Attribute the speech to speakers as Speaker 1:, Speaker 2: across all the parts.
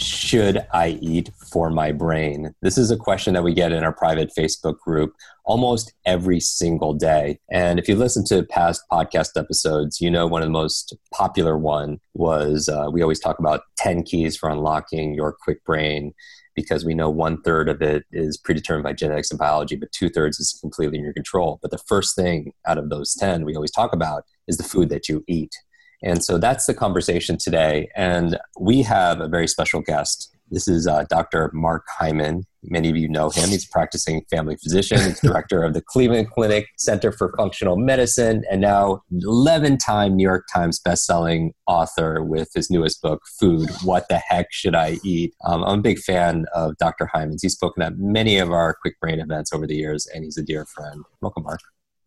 Speaker 1: should I eat for my brain? This is a question that we get in our private Facebook group almost every single day. And if you listen to past podcast episodes, you know one of the most popular one was uh, we always talk about 10 keys for unlocking your Kwik Brain because we know one third of it is predetermined by genetics and biology, but two thirds is completely in your control. But the first thing out of those 10 we always talk about is the food that you eat. And so that's the conversation today. And we have a very special guest. This is uh, Dr. Mark Hyman. Many of you know him. He's a practicing family physician. He's director of the Cleveland Clinic Center for Functional Medicine, and now 11-time New York Times bestselling author with his newest book, "Food: What the Heck Should I Eat?" Um, I'm a big fan of Dr. Hyman's. He's spoken at many of our Kwik Brain events over the years, and he's a dear friend. Welcome, Mark.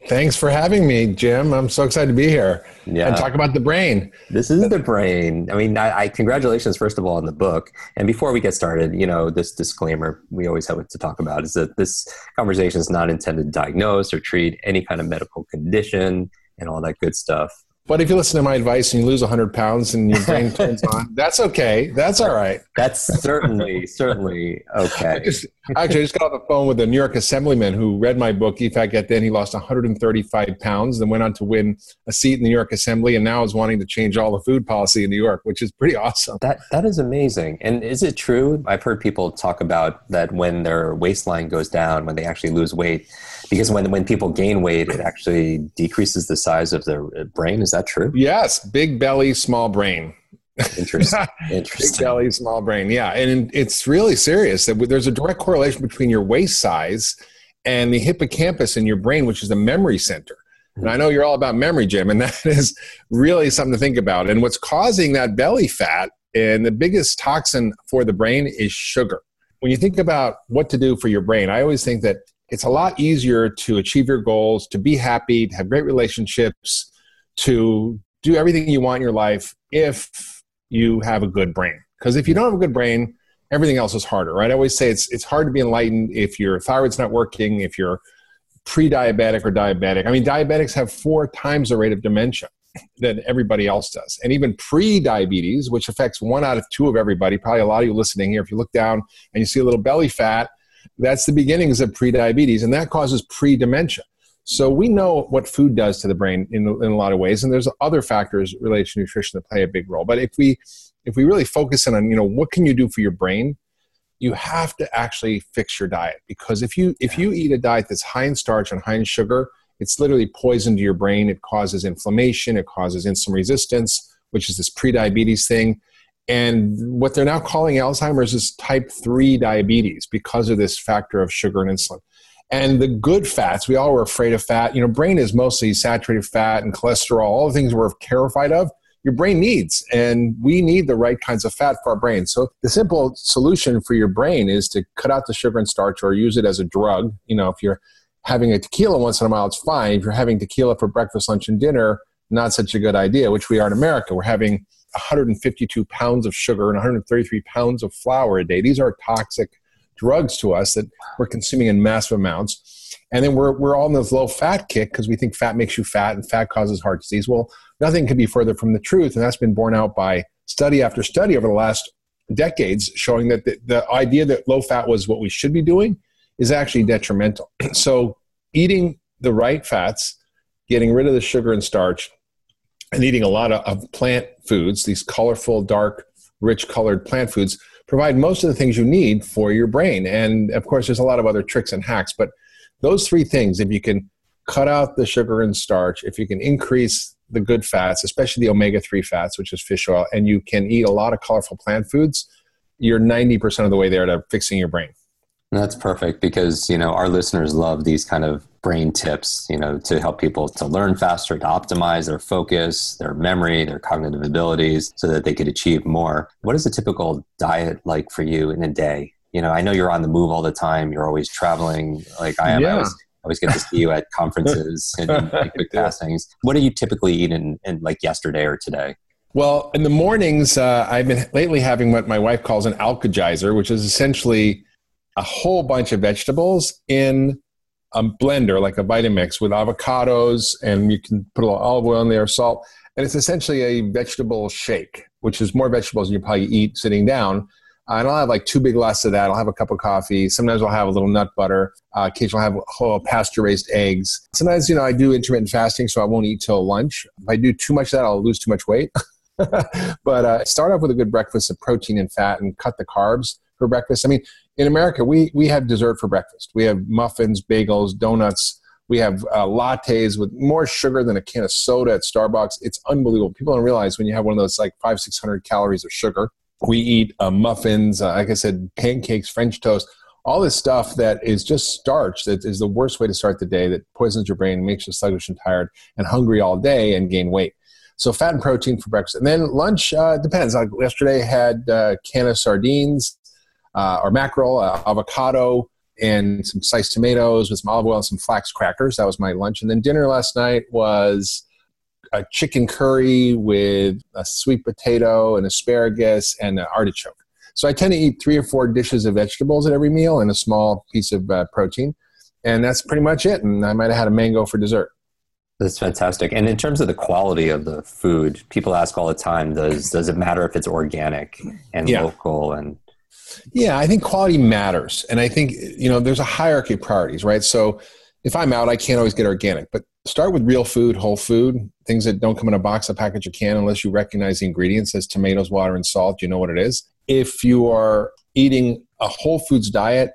Speaker 2: Thanks for having me, Jim. I'm so excited to be here
Speaker 1: Yeah.
Speaker 2: and talk about the brain.
Speaker 1: This is the brain. I mean, I, I congratulations first of all on the book. And before we get started, you know, this disclaimer we always have to talk about is that this conversation is not intended to diagnose or treat any kind of medical condition and all that good stuff.
Speaker 2: But if you listen to my advice and you lose 100 pounds and your brain turns on, that's okay. That's all right.
Speaker 1: That's certainly, certainly
Speaker 2: I
Speaker 1: okay.
Speaker 2: just, actually, I just got off the phone with a New York Assemblyman who read my book, Eat Fat Get Thin. He lost 135 pounds, then went on to win a seat in the New York Assembly, and now is wanting to change all the food policy in New York, which is pretty awesome.
Speaker 1: That that is amazing. And is it true? I've heard people talk about that when their waistline goes down, when they actually lose weight, because when when people gain weight, it actually decreases the size of their uh, brain. Is that true?
Speaker 2: Yes, big belly, small brain.
Speaker 1: Interesting. Interesting.
Speaker 2: Big belly, small brain. Yeah, and it's really serious. That there's a direct correlation between your waist size and the hippocampus in your brain, which is the memory center. And I know you're all about memory, Jim, and that is really something to think about. And what's causing that belly fat and the biggest toxin for the brain is sugar. When you think about what to do for your brain, I always think that it's a lot easier to achieve your goals, to be happy, to have great relationships, to do everything you want in your life if you have a good brain. Because if you don't have a good brain, everything else is harder, right? I always say it's it's hard to be enlightened if your thyroid's not working, if you're pre-diabetic or diabetic. I mean, diabetics have four times the rate of dementia than everybody else does. And even pre-diabetes, which affects one out of two of everybody, probably a lot of you listening here, if you look down and you see a little belly fat, that's the beginnings of pre-diabetes, and that causes pre-dementia. So we know what food does to the brain in, in a lot of ways, and there's other factors related to nutrition that play a big role. But if we if we really focus in on you know what can you do for your brain, you have to actually fix your diet because if you if you eat a diet that's high in starch and high in sugar, it's literally poison to your brain. It causes inflammation. It causes insulin resistance, which is this prediabetes thing. And what they're now calling Alzheimer's is type 3 diabetes because of this factor of sugar and insulin. And the good fats, we all were afraid of fat. You know, brain is mostly saturated fat and cholesterol, all the things we're terrified of. Your brain needs, and we need the right kinds of fat for our brain. So, the simple solution for your brain is to cut out the sugar and starch or use it as a drug. You know, if you're having a tequila once in a while, it's fine. If you're having tequila for breakfast, lunch, and dinner, not such a good idea, which we are in America. We're having 152 pounds of sugar and 133 pounds of flour a day. These are toxic drugs to us that we're consuming in massive amounts. And then we're, we're all in this low fat kick because we think fat makes you fat and fat causes heart disease. Well, nothing could be further from the truth. And that's been borne out by study after study over the last decades, showing that the, the idea that low fat was what we should be doing is actually detrimental. So, eating the right fats, getting rid of the sugar and starch, and eating a lot of, of plant foods, these colorful, dark, rich colored plant foods, provide most of the things you need for your brain. And of course, there's a lot of other tricks and hacks, but those three things, if you can cut out the sugar and starch, if you can increase the good fats, especially the omega 3 fats, which is fish oil, and you can eat a lot of colorful plant foods, you're 90% of the way there to fixing your brain.
Speaker 1: That's perfect because you know our listeners love these kind of brain tips, you know, to help people to learn faster, to optimize their focus, their memory, their cognitive abilities so that they could achieve more. What is a typical diet like for you in a day? you know, I know you're on the move all the time. You're always traveling like I am. I
Speaker 2: Yeah.
Speaker 1: always, I always get to see you at conferences and, and quick passings. What do you typically eat in, in like yesterday or today?
Speaker 2: Well, in the mornings, uh, I've been lately having what my wife calls an alkagizer, which is essentially a whole bunch of vegetables in a blender, like a Vitamix, with avocados, and you can put a little olive oil in there, salt, and it's essentially a vegetable shake, which is more vegetables than you probably eat sitting down. Uh, and I'll have like two big glasses of that. I'll have a cup of coffee. Sometimes I'll have a little nut butter. Uh, occasionally I'll have whole pasture raised eggs. Sometimes, you know, I do intermittent fasting, so I won't eat till lunch. If I do too much of that, I'll lose too much weight. but uh, start off with a good breakfast of protein and fat and cut the carbs for breakfast. I mean, in America, we, we have dessert for breakfast. We have muffins, bagels, donuts. We have uh, lattes with more sugar than a can of soda at Starbucks. It's unbelievable. People don't realize when you have one of those like five, 600 calories of sugar. We eat uh, muffins, uh, like I said, pancakes, French toast, all this stuff that is just starch that is the worst way to start the day that poisons your brain, makes you sluggish and tired and hungry all day and gain weight. So fat and protein for breakfast. And then lunch uh, depends. Like yesterday, I had uh, can of sardines uh, or mackerel, uh, avocado, and some sliced tomatoes with some olive oil and some flax crackers. That was my lunch. And then dinner last night was a chicken curry with a sweet potato and asparagus and an artichoke. So I tend to eat three or four dishes of vegetables at every meal and a small piece of uh, protein. And that's pretty much it. And I might have had a mango for dessert.
Speaker 1: That's fantastic. And in terms of the quality of the food, people ask all the time, does does it matter if it's organic and
Speaker 2: Yeah.
Speaker 1: local and
Speaker 2: Yeah, I think quality matters. And I think, you know, there's a hierarchy of priorities, right? So if I'm out, I can't always get organic, but start with real food, whole food, things that don't come in a box, a package, or can, unless you recognize the ingredients as tomatoes, water, and salt. You know what it is. If you are eating a whole foods diet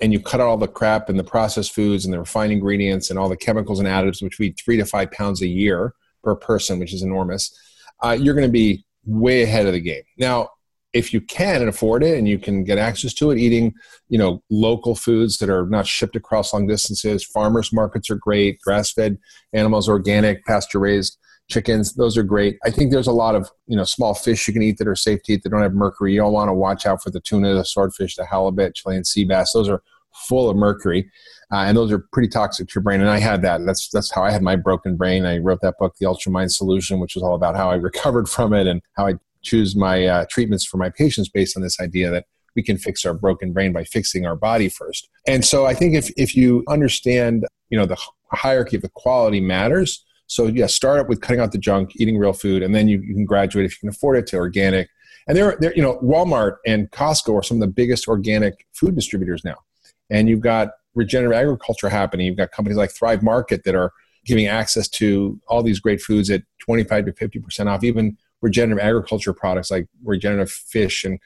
Speaker 2: and you cut out all the crap and the processed foods and the refined ingredients and all the chemicals and additives, which we eat three to five pounds a year per person, which is enormous, uh, you're going to be way ahead of the game. Now, if you can and afford it and you can get access to it, eating, you know, local foods that are not shipped across long distances, farmers markets are great, grass-fed animals, organic, pasture-raised chickens, those are great. I think there's a lot of, you know, small fish you can eat that are safe to eat that don't have mercury. You don't want to watch out for the tuna, the swordfish, the halibut, Chilean sea bass. Those are full of mercury. Uh, and those are pretty toxic to your brain. And I had that. That's that's how I had my broken brain. I wrote that book, The Ultra Mind Solution, which was all about how I recovered from it and how I choose my uh, treatments for my patients based on this idea that we can fix our broken brain by fixing our body first. And so I think if if you understand, you know, the hierarchy of the quality matters. So yeah, start up with cutting out the junk, eating real food, and then you, you can graduate if you can afford it to organic. And there, there, you know, Walmart and Costco are some of the biggest organic food distributors now. And you've got regenerative agriculture happening. You've got companies like Thrive Market that are giving access to all these great foods at 25 to 50% off, even regenerative agriculture products like regenerative fish and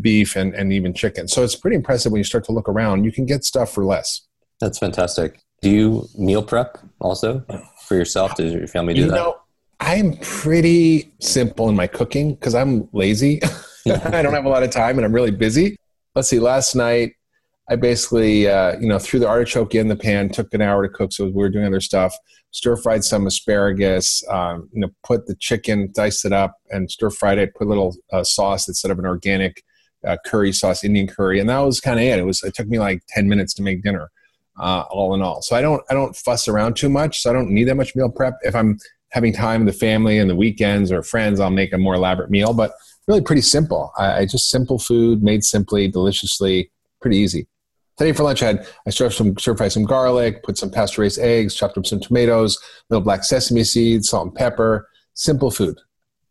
Speaker 2: beef and, and even chicken. So it's pretty impressive when you start to look around. You can get stuff for less.
Speaker 1: that's fantastic. Do you meal prep also for yourself? Does your family do
Speaker 2: You
Speaker 1: that?
Speaker 2: know, I'm pretty simple in my cooking because I'm lazy. I don't have a lot of time and I'm really busy. Let's see, last night I basically, uh, you know, threw the artichoke in the pan, took an hour to cook, so we were doing other stuff. Stir fried some asparagus, um, you know, put the chicken, diced it up, and stir fried it. Put a little uh, sauce instead of an organic uh, curry sauce, Indian curry, and that was kind of it. It was. It took me like ten minutes to make dinner, uh, all in all. So I don't, I don't fuss around too much. So I don't need that much meal prep. If I'm having time with the family and the weekends or friends, I'll make a more elaborate meal. But really, pretty simple. I, I just simple food made simply, deliciously, pretty easy. Today for lunch, I had I stir some stir fry some garlic, put some pasture raised eggs, chopped up some tomatoes, little black sesame seeds, salt and pepper. Simple food.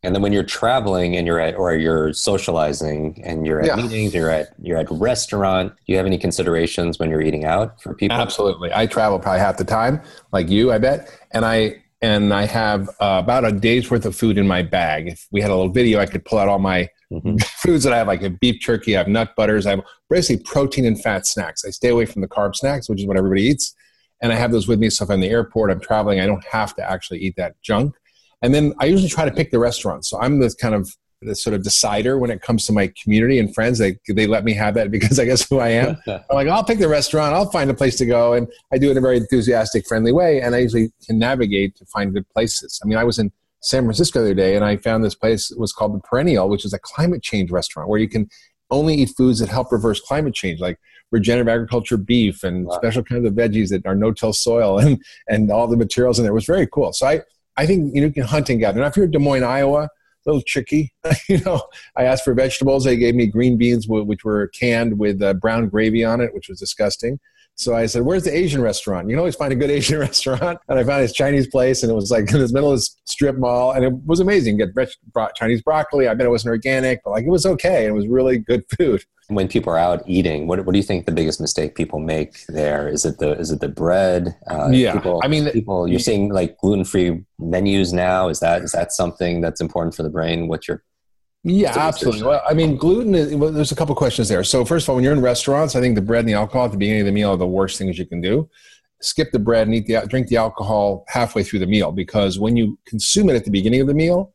Speaker 1: And then when you're traveling and you're at or you're socializing and you're at
Speaker 2: Yeah.
Speaker 1: meetings, you're at you're at a restaurant, do you have any considerations when you're eating out for people?
Speaker 2: Absolutely, I travel probably half the time, like you, I bet, and I and I have uh, about a day's worth of food in my bag. If we had a little video, I could pull out all my
Speaker 1: Mhm.
Speaker 2: foods that I have, like a beef jerky, I have nut butters, I have basically protein and fat snacks. I stay away from the carb snacks, which is what everybody eats, and I have those with me. So if I'm in the airport, I'm traveling, I don't have to actually eat that junk. And then I usually try to pick the restaurant. So I'm the kind of the sort of decider when it comes to my community and friends. They they let me have that because I guess who I am. I'm like, I'll pick the restaurant. I'll find a place to go, and I do it in a very enthusiastic, friendly way. And I usually can navigate to find good places. I mean, I was in San Francisco the other day, and I found this place was called the Perennial, which is a climate change restaurant where you can only eat foods that help reverse climate change, like regenerative agriculture beef and wow. special kinds of veggies that are no-till soil and and all the materials in there. It was very cool. So I I think you, know, you can hunt and gather. Now, if you're in Des Moines, Iowa, a little tricky. you know, I asked for vegetables. They gave me green beans, which were canned with uh, brown gravy on it, which was disgusting. So I said, "Where's the Asian restaurant? You can always find a good Asian restaurant." And I found this Chinese place, and it was like in the middle of this strip mall, and it was amazing. Get Chinese broccoli. I bet it wasn't organic, but like it was okay. It was really good food.
Speaker 1: When people are out eating, what, what do you think the biggest mistake people make there? Is it the is it the bread?
Speaker 2: Uh, yeah,
Speaker 1: people,
Speaker 2: I mean,
Speaker 1: people. You're seeing like gluten free menus now. Is that is that something that's important for the brain? What's your
Speaker 2: yeah, absolutely. Well, I mean, gluten is, well, there's a couple questions there. So, first of all, when you're in restaurants, I think the bread and the alcohol at the beginning of the meal are the worst things you can do. Skip the bread and eat the, drink the alcohol halfway through the meal because when you consume it at the beginning of the meal,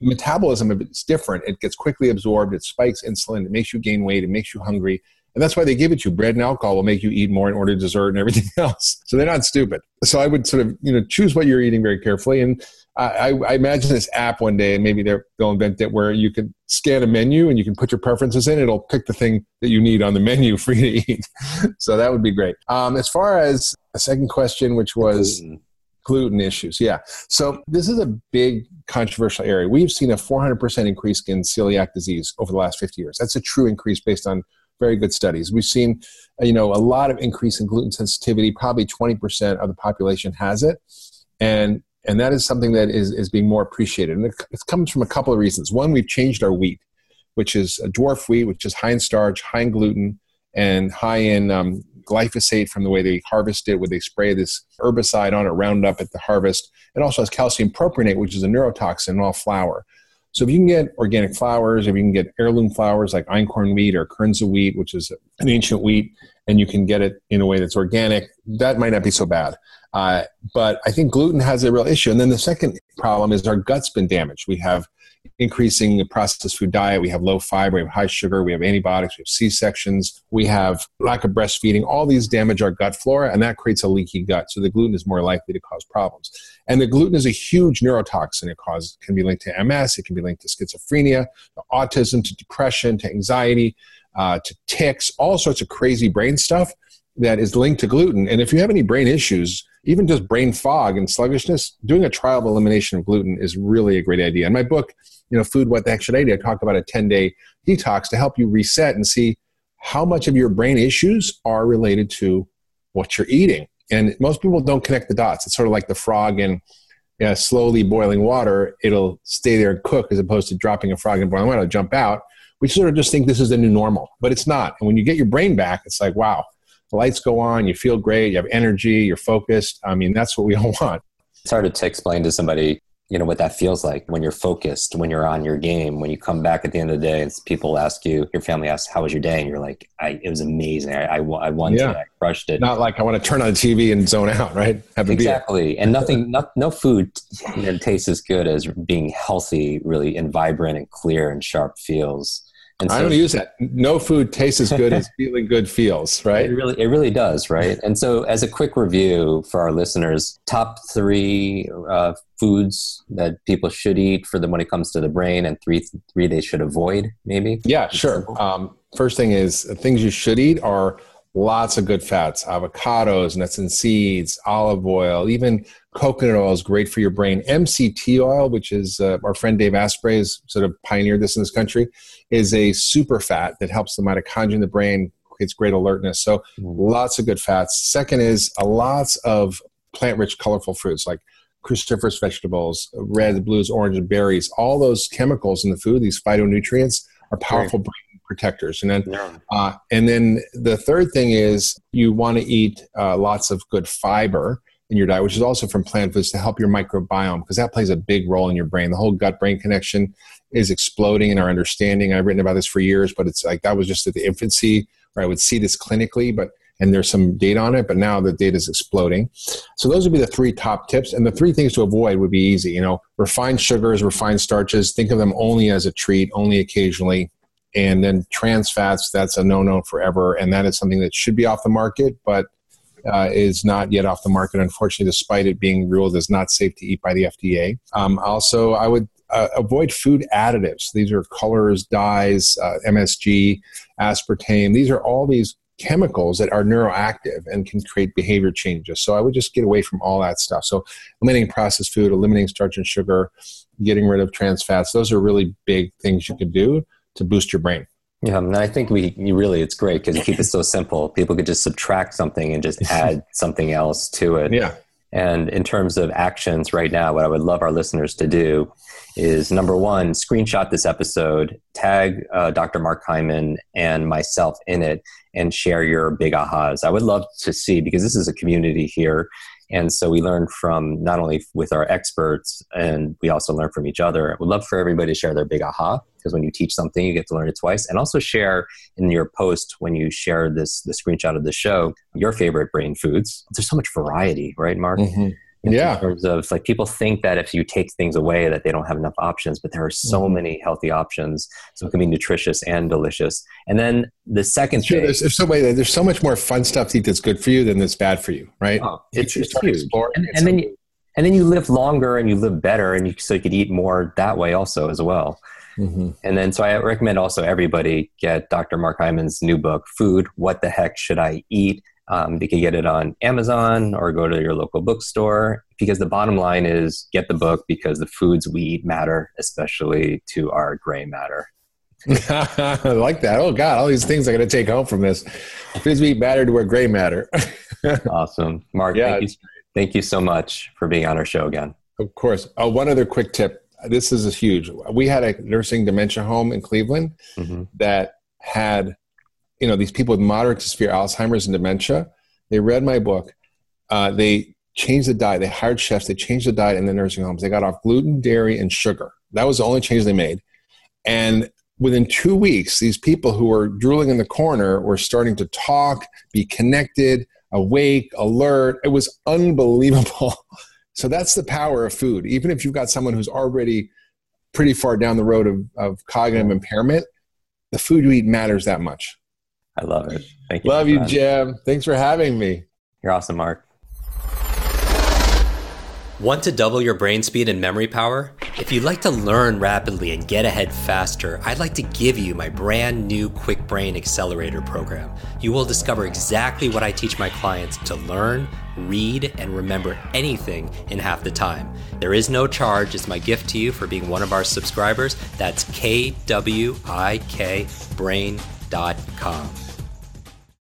Speaker 2: metabolism is different. It gets quickly absorbed, it spikes insulin, it makes you gain weight, it makes you hungry. And that's why they give it to you. Bread and alcohol will make you eat more and order dessert and everything else. So they're not stupid. So I would sort of, you know, choose what you're eating very carefully. And I, I imagine this app one day, and maybe they'll invent it where you can scan a menu and you can put your preferences in. It'll pick the thing that you need on the menu for you to eat. so that would be great. Um, as far as a second question, which was gluten. gluten issues, yeah. So this is a big controversial area. We've seen a 400% increase in celiac disease over the last 50 years. That's a true increase based on very good studies. We've seen, you know, a lot of increase in gluten sensitivity. Probably 20% of the population has it. And and that is something that is, is being more appreciated. And it, it comes from a couple of reasons. One, we've changed our wheat, which is a dwarf wheat, which is high in starch, high in gluten, and high in um, glyphosate from the way they harvest it, where they spray this herbicide on it, Roundup at the harvest. It also has calcium propionate, which is a neurotoxin in all flour. So if you can get organic flours, if you can get heirloom flours like einkorn wheat or kernza wheat, which is an ancient wheat, and you can get it in a way that's organic, that might not be so bad. Uh, but I think gluten has a real issue. And then the second problem is our gut's been damaged. We have increasing processed food diet. We have low fiber. We have high sugar. We have antibiotics. We have C sections. We have lack of breastfeeding. All these damage our gut flora, and that creates a leaky gut. So the gluten is more likely to cause problems. And the gluten is a huge neurotoxin. It can be linked to MS. It can be linked to schizophrenia, to autism, to depression, to anxiety, uh, to tics, all sorts of crazy brain stuff that is linked to gluten. And if you have any brain issues, even just brain fog and sluggishness, doing a trial of elimination of gluten is really a great idea. In my book, you know, Food What the Heck Should I Eat, I talk about a 10 day detox to help you reset and see how much of your brain issues are related to what you're eating. And most people don't connect the dots. It's sort of like the frog in you know, slowly boiling water, it'll stay there and cook as opposed to dropping a frog in boiling water, it'll jump out. We sort of just think this is the new normal, but it's not. And when you get your brain back, it's like, wow, the lights go on, you feel great, you have energy, you're focused. I mean, that's what we all want.
Speaker 1: It's hard to explain to somebody, you know, what that feels like when you're focused, when you're on your game, when you come back at the end of the day and people ask you, your family asks, how was your day? And you're like, I, it was amazing. I, I, I won yeah. today. I crushed it.
Speaker 2: Not like I want to turn on the TV and zone out, right?
Speaker 1: Exactly. and nothing, no, no food you know, tastes as good as being healthy, really, and vibrant and clear and sharp feels.
Speaker 2: And so, I don't use that. No food tastes as good as feeling good feels, right?
Speaker 1: It really, it really does, right? And so, as a quick review for our listeners, top three uh, foods that people should eat for them when it comes to the brain, and three three they should avoid, maybe.
Speaker 2: Yeah, sure. Um, first thing is things you should eat are lots of good fats avocados nuts and seeds olive oil even coconut oil is great for your brain. Mct oil which is uh, our friend dave asprey has sort of pioneered this in this country is a super fat that helps the mitochondria in the brain creates great alertness. So mm. lots of good fats. Second is a lots of plant rich colorful fruits like cruciferous vegetables red blues orange and berries. All those chemicals in the food these phytonutrients are powerful brain protectors. And then, yeah. uh, and then the third thing is you want to eat uh, lots of good fiber in your diet, which is also from plant foods to help your microbiome because that plays a big role in your brain. The whole gut brain connection is exploding in our understanding. I've written about this for years, but it's like that was just at the infancy where I would see this clinically, but and there's some data on it, but now the data is exploding. So those would be the three top tips. And the three things to avoid would be easy. You know, refined sugars, refined starches, think of them only as a treat, only occasionally. And then trans fats, that's a no no forever. And that is something that should be off the market, but uh, is not yet off the market, unfortunately, despite it being ruled as not safe to eat by the FDA. Um, also, I would uh, avoid food additives. These are colors, dyes, uh, MSG, aspartame. These are all these chemicals that are neuroactive and can create behavior changes. So I would just get away from all that stuff. So eliminating processed food, eliminating starch and sugar, getting rid of trans fats. Those are really big things you can do to boost your brain.
Speaker 1: Yeah, and I think we really it's great because you keep it so simple. People could just subtract something and just add something else to it.
Speaker 2: Yeah.
Speaker 1: And in terms of actions right now, what I would love our listeners to do is number one, screenshot this episode, tag uh, Dr. Mark Hyman and myself in it, and share your big ahas. I would love to see because this is a community here and so we learn from not only with our experts, and we also learn from each other. We'd love for everybody to share their big aha because when you teach something, you get to learn it twice. And also share in your post when you share this the screenshot of the show your favorite brain foods. There's so much variety, right, Mark?
Speaker 2: Mm-hmm
Speaker 1: in
Speaker 2: yeah.
Speaker 1: terms of like people think that if you take things away that they don't have enough options but there are so mm-hmm. many healthy options so it can be nutritious and delicious and then the second
Speaker 2: sure,
Speaker 1: thing
Speaker 2: there's, there's so many there's so much more fun stuff to eat that's good for you than that's bad for you right
Speaker 1: oh, it's, it's huge and, and then you, and then you live longer and you live better and you so you could eat more that way also as well mm-hmm. and then so i recommend also everybody get dr mark hyman's new book food what the heck should i eat um, they can get it on Amazon or go to your local bookstore because the bottom line is get the book because the foods we eat matter, especially to our gray matter.
Speaker 2: I like that. Oh God, all these things I got to take home from this. Foods we eat matter to our gray matter.
Speaker 1: awesome, Mark. Yeah, thank you, thank you so much for being on our show again.
Speaker 2: Of course. Oh, one other quick tip. This is huge. We had a nursing dementia home in Cleveland mm-hmm. that had you know these people with moderate to severe Alzheimer's and dementia. They read my book. Uh, they changed the diet. They hired chefs. They changed the diet in the nursing homes. They got off gluten, dairy, and sugar. That was the only change they made. And within two weeks, these people who were drooling in the corner were starting to talk, be connected, awake, alert. It was unbelievable. so that's the power of food. Even if you've got someone who's already pretty far down the road of, of cognitive impairment, the food you eat matters that much.
Speaker 1: I love it. Thank you.
Speaker 2: Love you, Jim. Thanks for having me.
Speaker 1: You're awesome, Mark.
Speaker 3: Want to double your brain speed and memory power? If you'd like to learn rapidly and get ahead faster, I'd like to give you my brand new Kwik Brain Accelerator program. You will discover exactly what I teach my clients to learn, read, and remember anything in half the time. There is no charge. It's my gift to you for being one of our subscribers. That's kwikbrain.com.